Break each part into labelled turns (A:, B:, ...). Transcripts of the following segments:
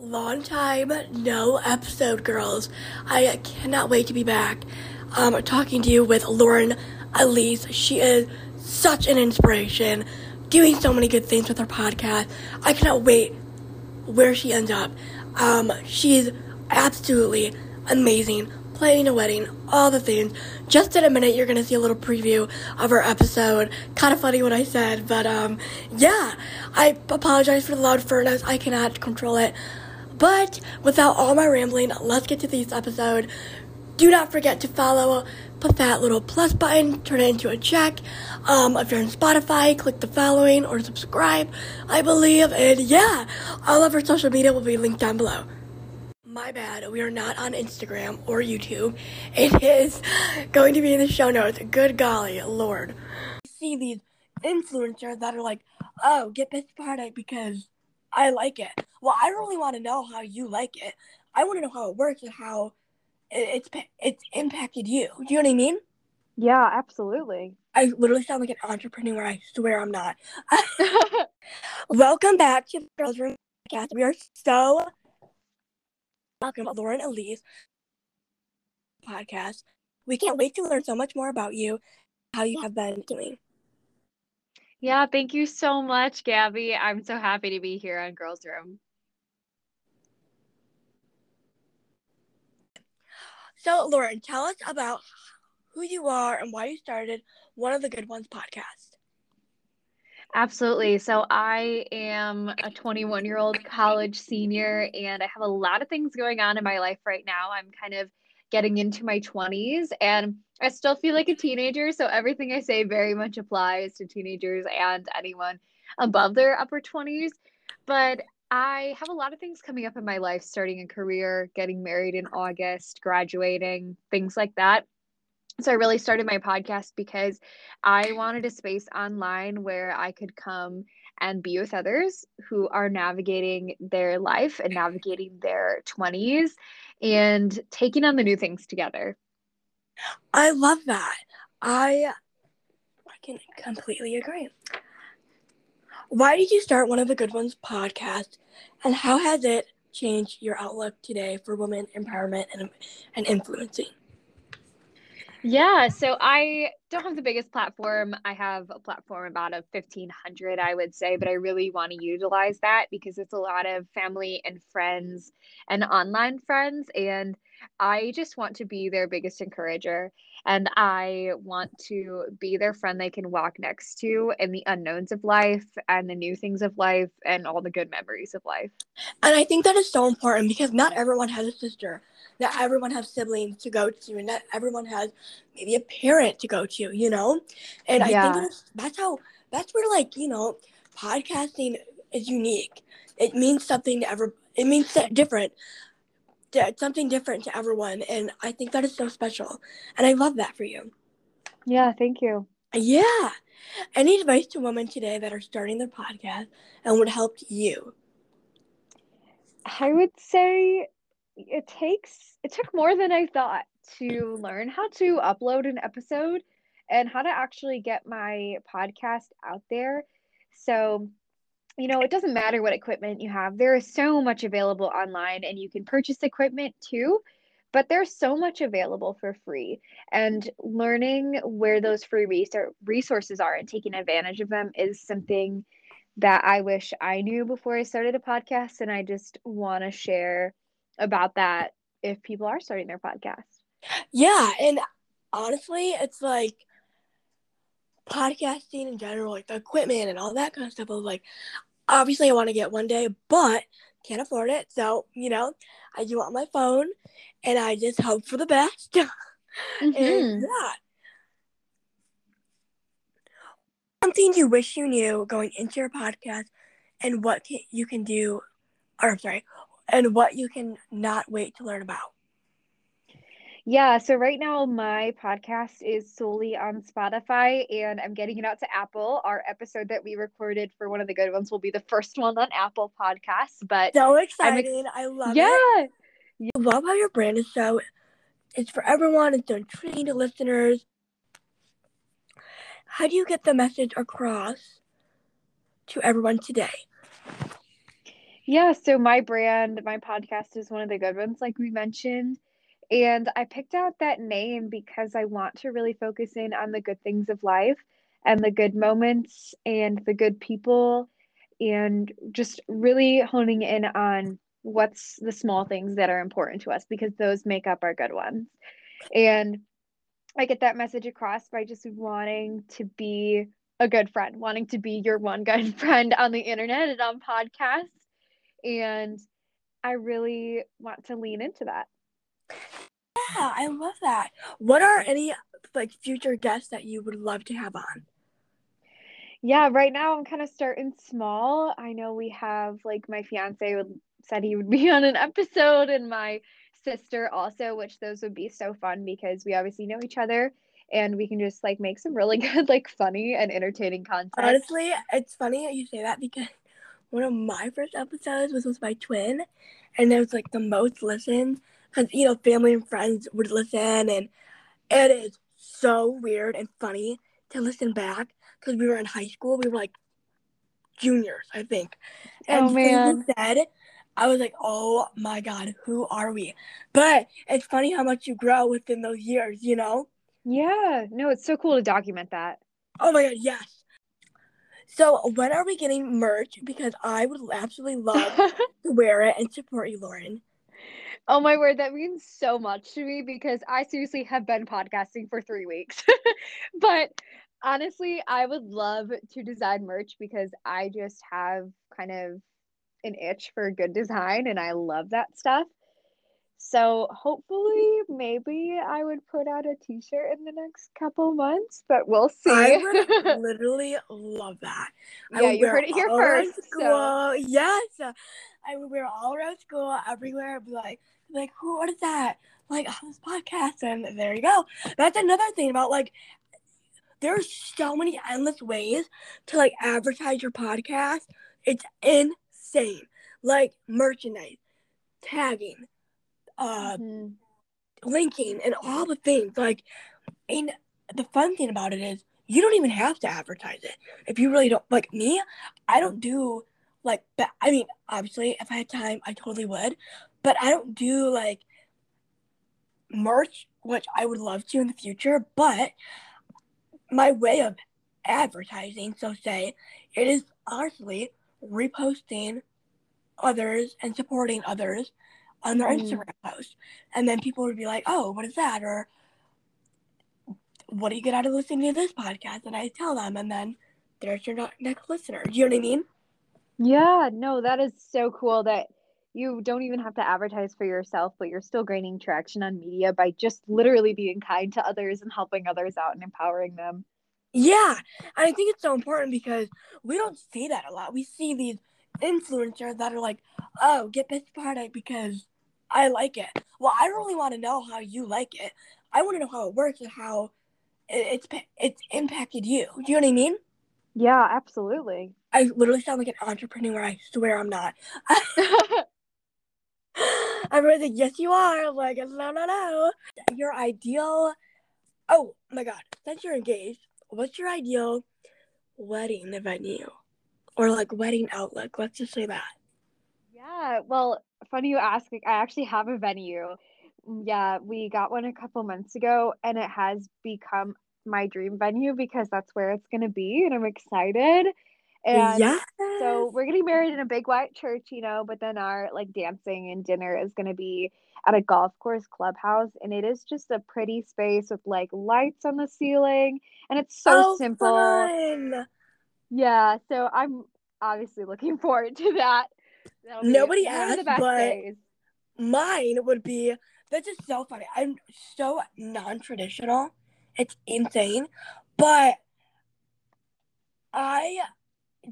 A: Long time no episode, girls. I cannot wait to be back. Um, talking to you with Lauren Elise. She is such an inspiration, doing so many good things with her podcast. I cannot wait where she ends up. Um, she's absolutely amazing. Planning a wedding, all the things. Just in a minute, you're gonna see a little preview of her episode. Kind of funny what I said, but um, yeah. I apologize for the loud furnace. I cannot control it. But without all my rambling, let's get to this episode. Do not forget to follow, put that little plus button, turn it into a check. Um, if you're on Spotify, click the following or subscribe, I believe. And yeah, all of our social media will be linked down below. My bad, we are not on Instagram or YouTube. It is going to be in the show notes. Good golly, Lord. See these influencers that are like, oh, get this product because I like it. Well, I really want to know how you like it. I want to know how it works and how it's it's impacted you. Do you know what I mean?
B: Yeah, absolutely.
A: I literally sound like an entrepreneur. I swear I'm not. Welcome back to the Girls Room Podcast. We are so welcome, Lauren Elise podcast. We can't wait to learn so much more about you, how you have been doing.
B: Yeah, thank you so much, Gabby. I'm so happy to be here on Girls Room.
A: So, Lauren, tell us about who you are and why you started One of the Good Ones podcast.
B: Absolutely. So, I am a 21 year old college senior, and I have a lot of things going on in my life right now. I'm kind of getting into my 20s and I still feel like a teenager. So everything I say very much applies to teenagers and anyone above their upper 20s. But I have a lot of things coming up in my life starting a career, getting married in August, graduating, things like that. So I really started my podcast because I wanted a space online where I could come and be with others who are navigating their life and navigating their 20s and taking on the new things together.
A: I love that. I I can completely agree. Why did you start one of the good ones podcast and how has it changed your outlook today for women empowerment and and influencing?
B: Yeah, so I don't have the biggest platform. I have a platform about a 1500, I would say, but I really want to utilize that because it's a lot of family and friends and online friends. And I just want to be their biggest encourager. And I want to be their friend they can walk next to in the unknowns of life and the new things of life and all the good memories of life.
A: And I think that is so important because not everyone has a sister not everyone has siblings to go to, and not everyone has maybe a parent to go to, you know? And yeah. I think that's, that's how, that's where, like, you know, podcasting is unique. It means something to ever, it means different, something different to everyone. And I think that is so special. And I love that for you.
B: Yeah, thank you.
A: Yeah. Any advice to women today that are starting their podcast and would help you?
B: I would say it takes it took more than I thought to learn how to upload an episode and how to actually get my podcast out there. So, you know, it doesn't matter what equipment you have. There is so much available online and you can purchase equipment too, but there's so much available for free. And learning where those free resources are and taking advantage of them is something that I wish I knew before I started a podcast and I just want to share about that if people are starting their podcast.
A: Yeah, and honestly, it's like podcasting in general, like the equipment and all that kind of stuff. I was like, obviously, I want to get one day, but can't afford it. So, you know, I do on my phone and I just hope for the best. mm-hmm. And yeah. Something you wish you knew going into your podcast and what you can do, or I'm sorry, and what you can not wait to learn about.
B: Yeah, so right now my podcast is solely on Spotify and I'm getting it out to Apple. Our episode that we recorded for one of the good ones will be the first one on Apple Podcasts. But
A: so exciting. Ex- I love
B: yeah.
A: it. Yeah. I love how your brand is so it's for everyone, it's intriguing to listeners. How do you get the message across to everyone today?
B: Yeah, so my brand, my podcast is one of the good ones, like we mentioned. And I picked out that name because I want to really focus in on the good things of life and the good moments and the good people and just really honing in on what's the small things that are important to us because those make up our good ones. And I get that message across by just wanting to be a good friend, wanting to be your one good friend on the internet and on podcasts. And I really want to lean into that.
A: Yeah, I love that. What are any like future guests that you would love to have on?
B: Yeah, right now I'm kind of starting small. I know we have like my fiance would said he would be on an episode and my sister also, which those would be so fun because we obviously know each other and we can just like make some really good like funny and entertaining content.
A: Honestly, it's funny that you say that because one of my first episodes was with my twin and it was like the most listened because you know family and friends would listen and it is so weird and funny to listen back because we were in high school we were like juniors i think. Oh, and
B: oh man.
A: said i was like oh my god who are we? But it's funny how much you grow within those years you know?
B: Yeah. No it's so cool to document that.
A: Oh my god yes so when are we getting merch because i would absolutely love to wear it and support you lauren
B: Oh my word, that means so much to me because I seriously have been podcasting for three weeks. but honestly, I would love to design merch because I just have kind of an itch for good design and I love that stuff. So hopefully, maybe I would put out a T-shirt in the next couple months, but we'll see.
A: I would literally love that.
B: Yeah, you heard it here first.
A: So. Yes, I would wear all around school, everywhere. I'd be like, like, who? What is that? Like, on this podcast, and there you go. That's another thing about like, there's so many endless ways to like advertise your podcast. It's insane. Like merchandise, tagging, uh, mm-hmm. linking, and all the things. Like, and the fun thing about it is you don't even have to advertise it if you really don't. Like me, I don't do like. I mean, obviously, if I had time, I totally would but I don't do like merch, which I would love to in the future. But my way of advertising, so say, it is honestly reposting others and supporting others on their mm. Instagram post. And then people would be like, oh, what is that? Or what do you get out of listening to this podcast? And I tell them, and then there's your next listener. Do you know what I mean?
B: Yeah, no, that is so cool that you don't even have to advertise for yourself, but you're still gaining traction on media by just literally being kind to others and helping others out and empowering them.
A: Yeah. And I think it's so important because we don't see that a lot. We see these influencers that are like, oh, get this product because I like it. Well, I really want to know how you like it. I want to know how it works and how it's it's impacted you. Do you know what I mean?
B: Yeah, absolutely.
A: I literally sound like an entrepreneur. I swear I'm not. Everyone's like, yes, you are. I'm like, no, no, no. Your ideal. Oh my God. Since you're engaged, what's your ideal wedding venue or like wedding outlook? Let's just say that.
B: Yeah. Well, funny you ask. Like, I actually have a venue. Mm, yeah, we got one a couple months ago, and it has become my dream venue because that's where it's going to be, and I'm excited. And yes. so we're getting married in a big white church, you know, but then our like dancing and dinner is going to be at a golf course clubhouse. And it is just a pretty space with like lights on the ceiling. And it's so oh, simple. Fun. Yeah. So I'm obviously looking forward to that.
A: Nobody asked, but days. mine would be that's just so funny. I'm so non traditional. It's insane. But I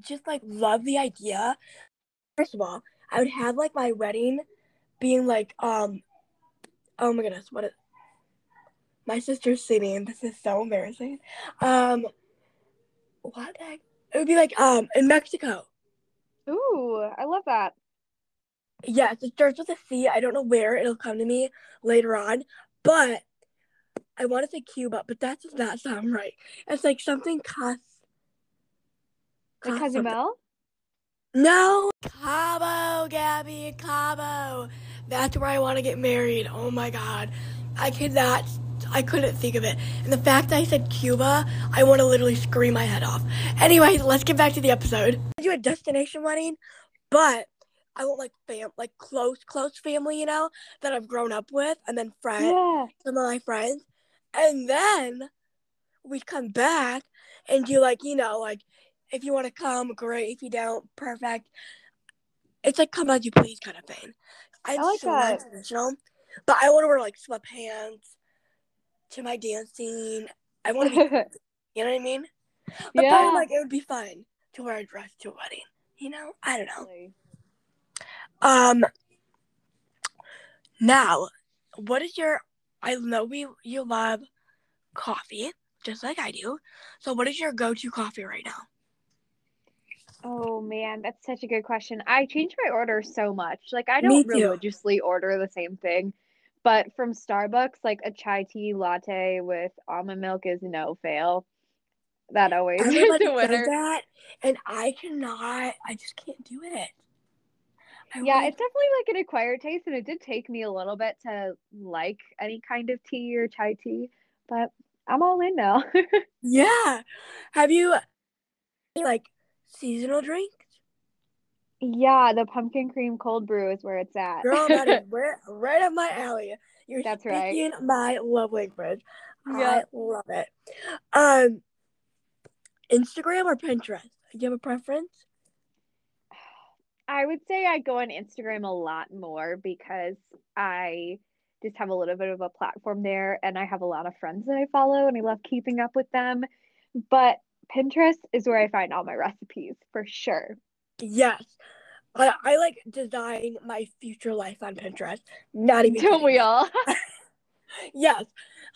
A: just like love the idea. First of all, I would have like my wedding being like um oh my goodness, what is my sister's singing. This is so embarrassing. Um what heck? It would be like um in Mexico.
B: Ooh, I love that.
A: Yes, it starts with a C. I don't know where it'll come to me later on, but I want to say Cuba, but that does not sound right. It's like something cost
B: like Cozumel?
A: No, Cabo, Gabby, Cabo. That's where I want to get married. Oh my god, I could not. I couldn't think of it. And the fact that I said Cuba, I want to literally scream my head off. Anyways, let's get back to the episode. I do a destination wedding, but I want like fam, like close, close family, you know, that I've grown up with, and then friends,
B: Yeah.
A: some of my friends, and then we come back and do like you know like if you want to come, great. If you don't, perfect. It's like come as you please kind of thing. I'm
B: I like
A: so
B: that.
A: traditional, but I want to wear like sweatpants to my dancing. I want to be, you know what I mean? But
B: Yeah.
A: then like it would be fun to wear a dress to a wedding. You know, I don't know. Um. Now, what is your? I know we you love coffee just like I do. So, what is your go-to coffee right now?
B: Oh man, that's such a good question. I change my order so much. Like I don't religiously order the same thing, but from Starbucks, like a chai tea latte with almond milk is no fail. That always is
A: Everybody
B: a
A: says
B: winner.
A: that, and I cannot. I just can't do it. I
B: Yeah,
A: really-
B: it's definitely like an acquired taste, and it did take me a little bit to like any kind of tea or chai tea, but I'm all in now.
A: yeah. Have you like seasonal drinks?
B: Yeah, the pumpkin cream cold brew is where it's at.
A: Girl, that is right, right up my alley. You're
B: That's right.
A: speaking my love language. I love it. Um, Instagram or Pinterest? Do you have a preference?
B: I would say I go on Instagram a lot more because I just have a little bit of a platform there and I have a lot of friends that I follow and I love keeping up with them. But Pinterest is where I find all my recipes for sure.
A: Yes. I, I like design my future life on Pinterest. Not even.
B: Don't
A: kidding.
B: we all?
A: Yes.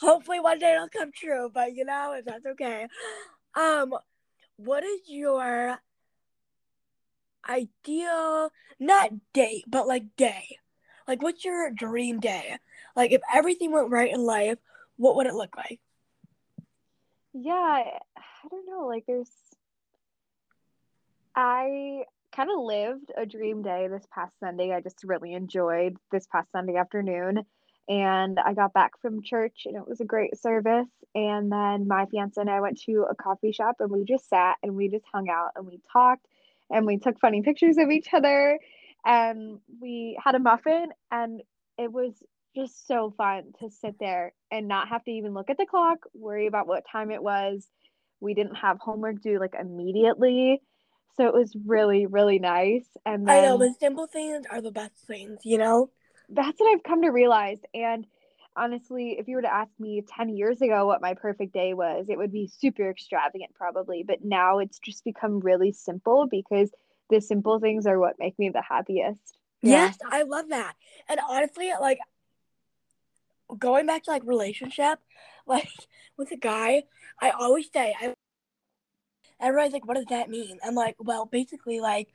A: Hopefully one day it'll come true, but you know, if that's okay. Um, what is your ideal not date, but like day? Like what's your dream day? Like if everything went right in life, what would it look like?
B: Yeah, I don't know. Like, there's, I kind of lived a dream day this past Sunday. I just really enjoyed this past Sunday afternoon. And I got back from church and it was a great service. And then my fiance and I went to a coffee shop and we just sat and we just hung out and we talked and we took funny pictures of each other and we had a muffin and it was just so fun to sit there and not have to even look at the clock, worry about what time it was. We didn't have homework due like immediately. So it was really, really nice. And
A: I know the simple things are the best things, you know?
B: that's what I've come to realize. And honestly, if you were to ask me 10 years ago what my perfect day was, it would be super extravagant probably. But now it's just become really simple because the simple things are what make me the happiest. Yeah.
A: Yes, I love that. And honestly, like going back to like relationship, like with a guy, I always say I everybody's like, what does that mean? I'm like, well, basically like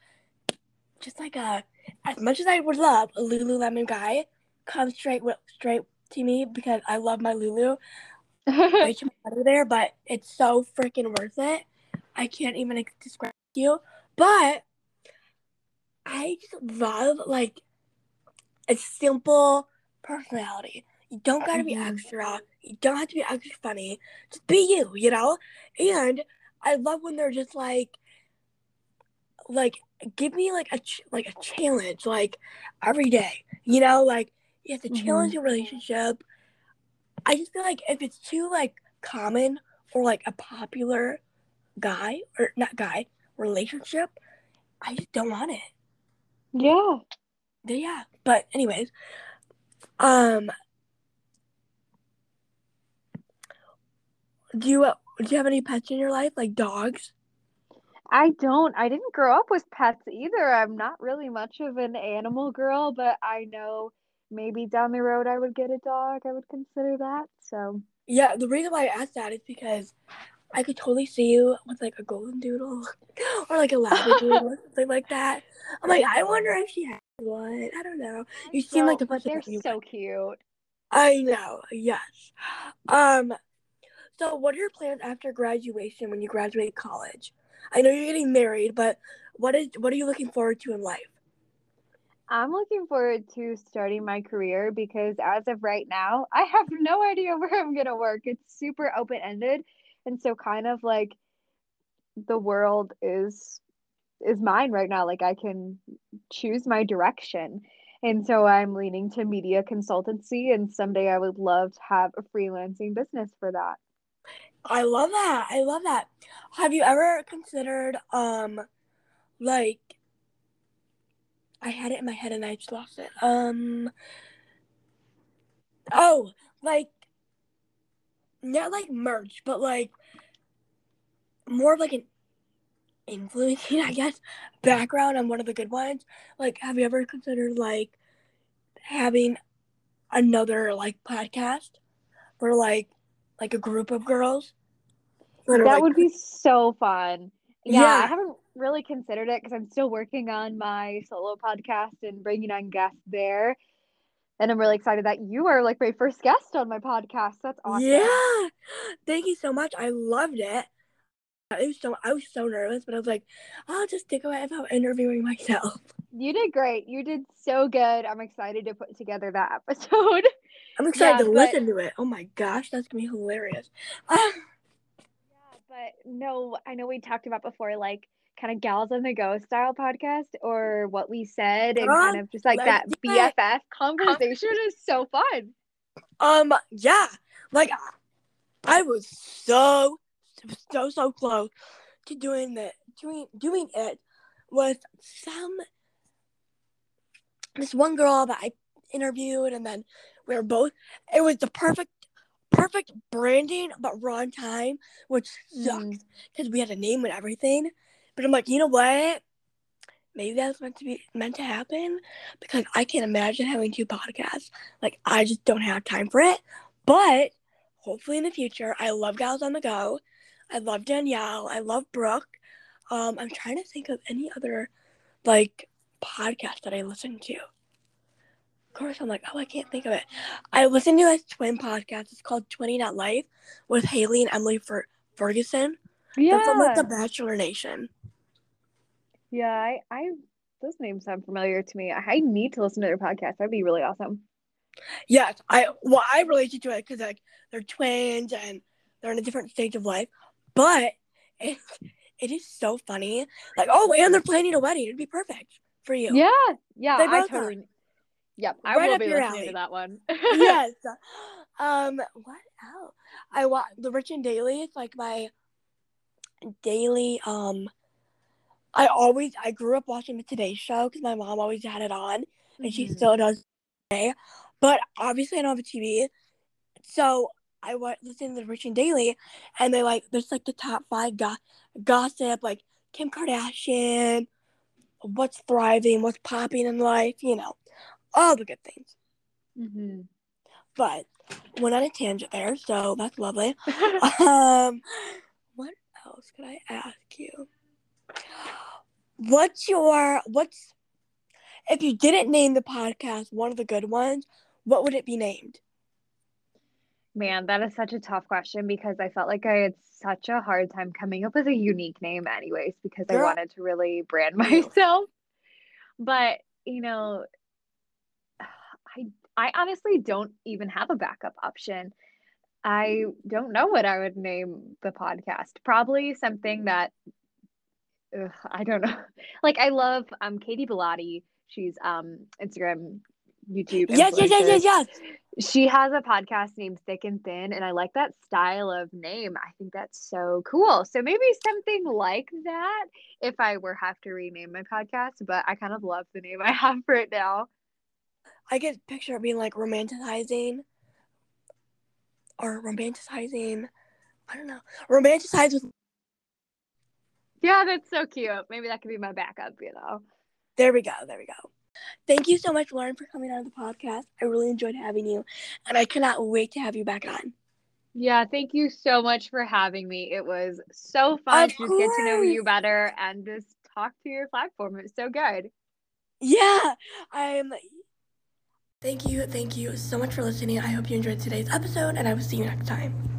A: just like a as much as I would love a Lululemon guy, come straight with straight to me because I love my Lulu. Too much money there, but it's so freaking worth it. I can't even describe you. But I just love like a simple personality. You don't gotta be
B: Mhm.
A: extra. You don't have to be extra funny. Just be you, you know? And I love when they're just like like give me like a ch- like a challenge like every day. You know, like you have to
B: Mhm.
A: challenge your relationship. I just feel like if it's too like common or like a popular guy or not guy relationship, I just don't want it.
B: yeah.
A: Yeah. But anyways, um, do you do you have any pets in your life like dogs?
B: I don't. I didn't grow up with pets either. I'm not really much of an animal girl, but I know maybe down the road I would get a dog. I would consider that. So,
A: Yeah, the reason why I asked that is because I could totally see you with like a golden doodle or like a labradoodle or something like that. I'm like, I wonder if she has one. I don't know. You seem like the
B: but
A: person
B: they're
A: that you
B: so cute.
A: I know, yes. Um, so what are your plans after graduation when you graduate college? I know you're getting married, but what is what are you looking forward to in life?
B: I'm looking forward to starting my career because as of right now, I have no idea where I'm going to work. It's super open ended. And so kind of like the world is is mine right now. Like I can choose my direction. And so I'm leaning to media consultancy and someday I would love to have a freelancing business for that.
A: I love that. I love that. Have you ever considered um like I had it in my head and I just lost it. Um Oh, like not like merch, but like more of like an influencing, I guess, background on one of the good ones. Like, have you ever considered like having another like podcast for like like a group of girls?
B: That, that like, would be so fun. Yeah, yeah, I haven't really considered it because I'm still working on my solo podcast and bringing on guests there. And I'm really excited that you are like my first guest on my podcast. That's awesome.
A: Yeah. Thank you so much. I loved it. I was so I was so nervous, but I was like, I'll just think about interviewing myself.
B: You did great. You did so good. I'm excited to put together that episode.
A: I'm excited yeah, to but, listen to it. Oh my gosh, that's gonna be hilarious.
B: yeah, but no, I know we talked about before, like kind of gals on the go style podcast or what we said and kind of just like that BFF conversation is so fun.
A: Um, yeah, like I was so so so close to doing that doing doing it with some this one girl that I interviewed and then we were both it was the perfect perfect branding but wrong time which sucks because mm. we had a name and everything but i'm like you know what maybe that's meant to be meant to happen because i can't imagine having two podcasts like i just don't have time for it but hopefully in the future i love gals on the go I love Danielle. I love Brooke. Um, I'm trying to think of any other like podcast that I listen to. Course, I'm like, oh, I can't think of it. I listen to a twin podcast. It's called 20 Not Life with Haley and Emily Fer- Ferguson. Yeah, from like the Bachelor Nation.
B: Yeah, I, I, those names sound familiar to me. I need to listen to their podcast. That'd be really awesome.
A: Yes, I well, I relate to it because like they're twins and they're in a different stage of life. But it, it is so funny. Like, oh, and they're planning a wedding. It'd be perfect for you.
B: Yeah, yeah. They I totally. Yep, I right will be listening alley. to that one.
A: yes. Um, what else? I watch the Rich and Daily. It's like my daily. Um, I always I grew up watching the Today Show because my mom always had it on, and mm-hmm. she still does today. But obviously, I don't have a TV, so I went listening to the Rich and Daily, and they like there's like the top five go- gossip, like Kim Kardashian, what's thriving, what's popping in life, you know, all the good things. Mm-hmm. But went on a tangent there, so that's lovely. um, what else could I ask you? What's your what's if you didn't name the podcast one of the good ones, what would it be named?
B: Man, that is such a tough question because I felt like I had such a hard time coming up with a unique name, anyways, because Girl. I wanted to really brand myself. But, you know, I I honestly don't even have a backup option. I don't know what I would name the podcast. Probably something that ugh, I don't know. Like I love um Katie Bellotti. She's um Instagram YouTube.
A: Yes, yes, yes, yes, yes.
B: She has a podcast named Thick and Thin, and I like that style of name. I think that's so cool. So maybe something like that if I were have to rename my podcast, but I kind of love the name I have for it now.
A: I get picture it being like romanticizing or romanticizing. I don't know. Romanticize with
B: Yeah, that's so cute. Maybe that could be my backup, you know.
A: There we go. There we go. Thank you so much, Lauren, for coming on the podcast. I really enjoyed having you, and I cannot wait to have you back on.
B: Yeah, thank you so much for having me. It was so fun of to course. get to know you better and just talk to your platform. It was so good.
A: Yeah, I'm. Thank you, thank you so much for listening. I hope you enjoyed today's episode, and I will see you next time.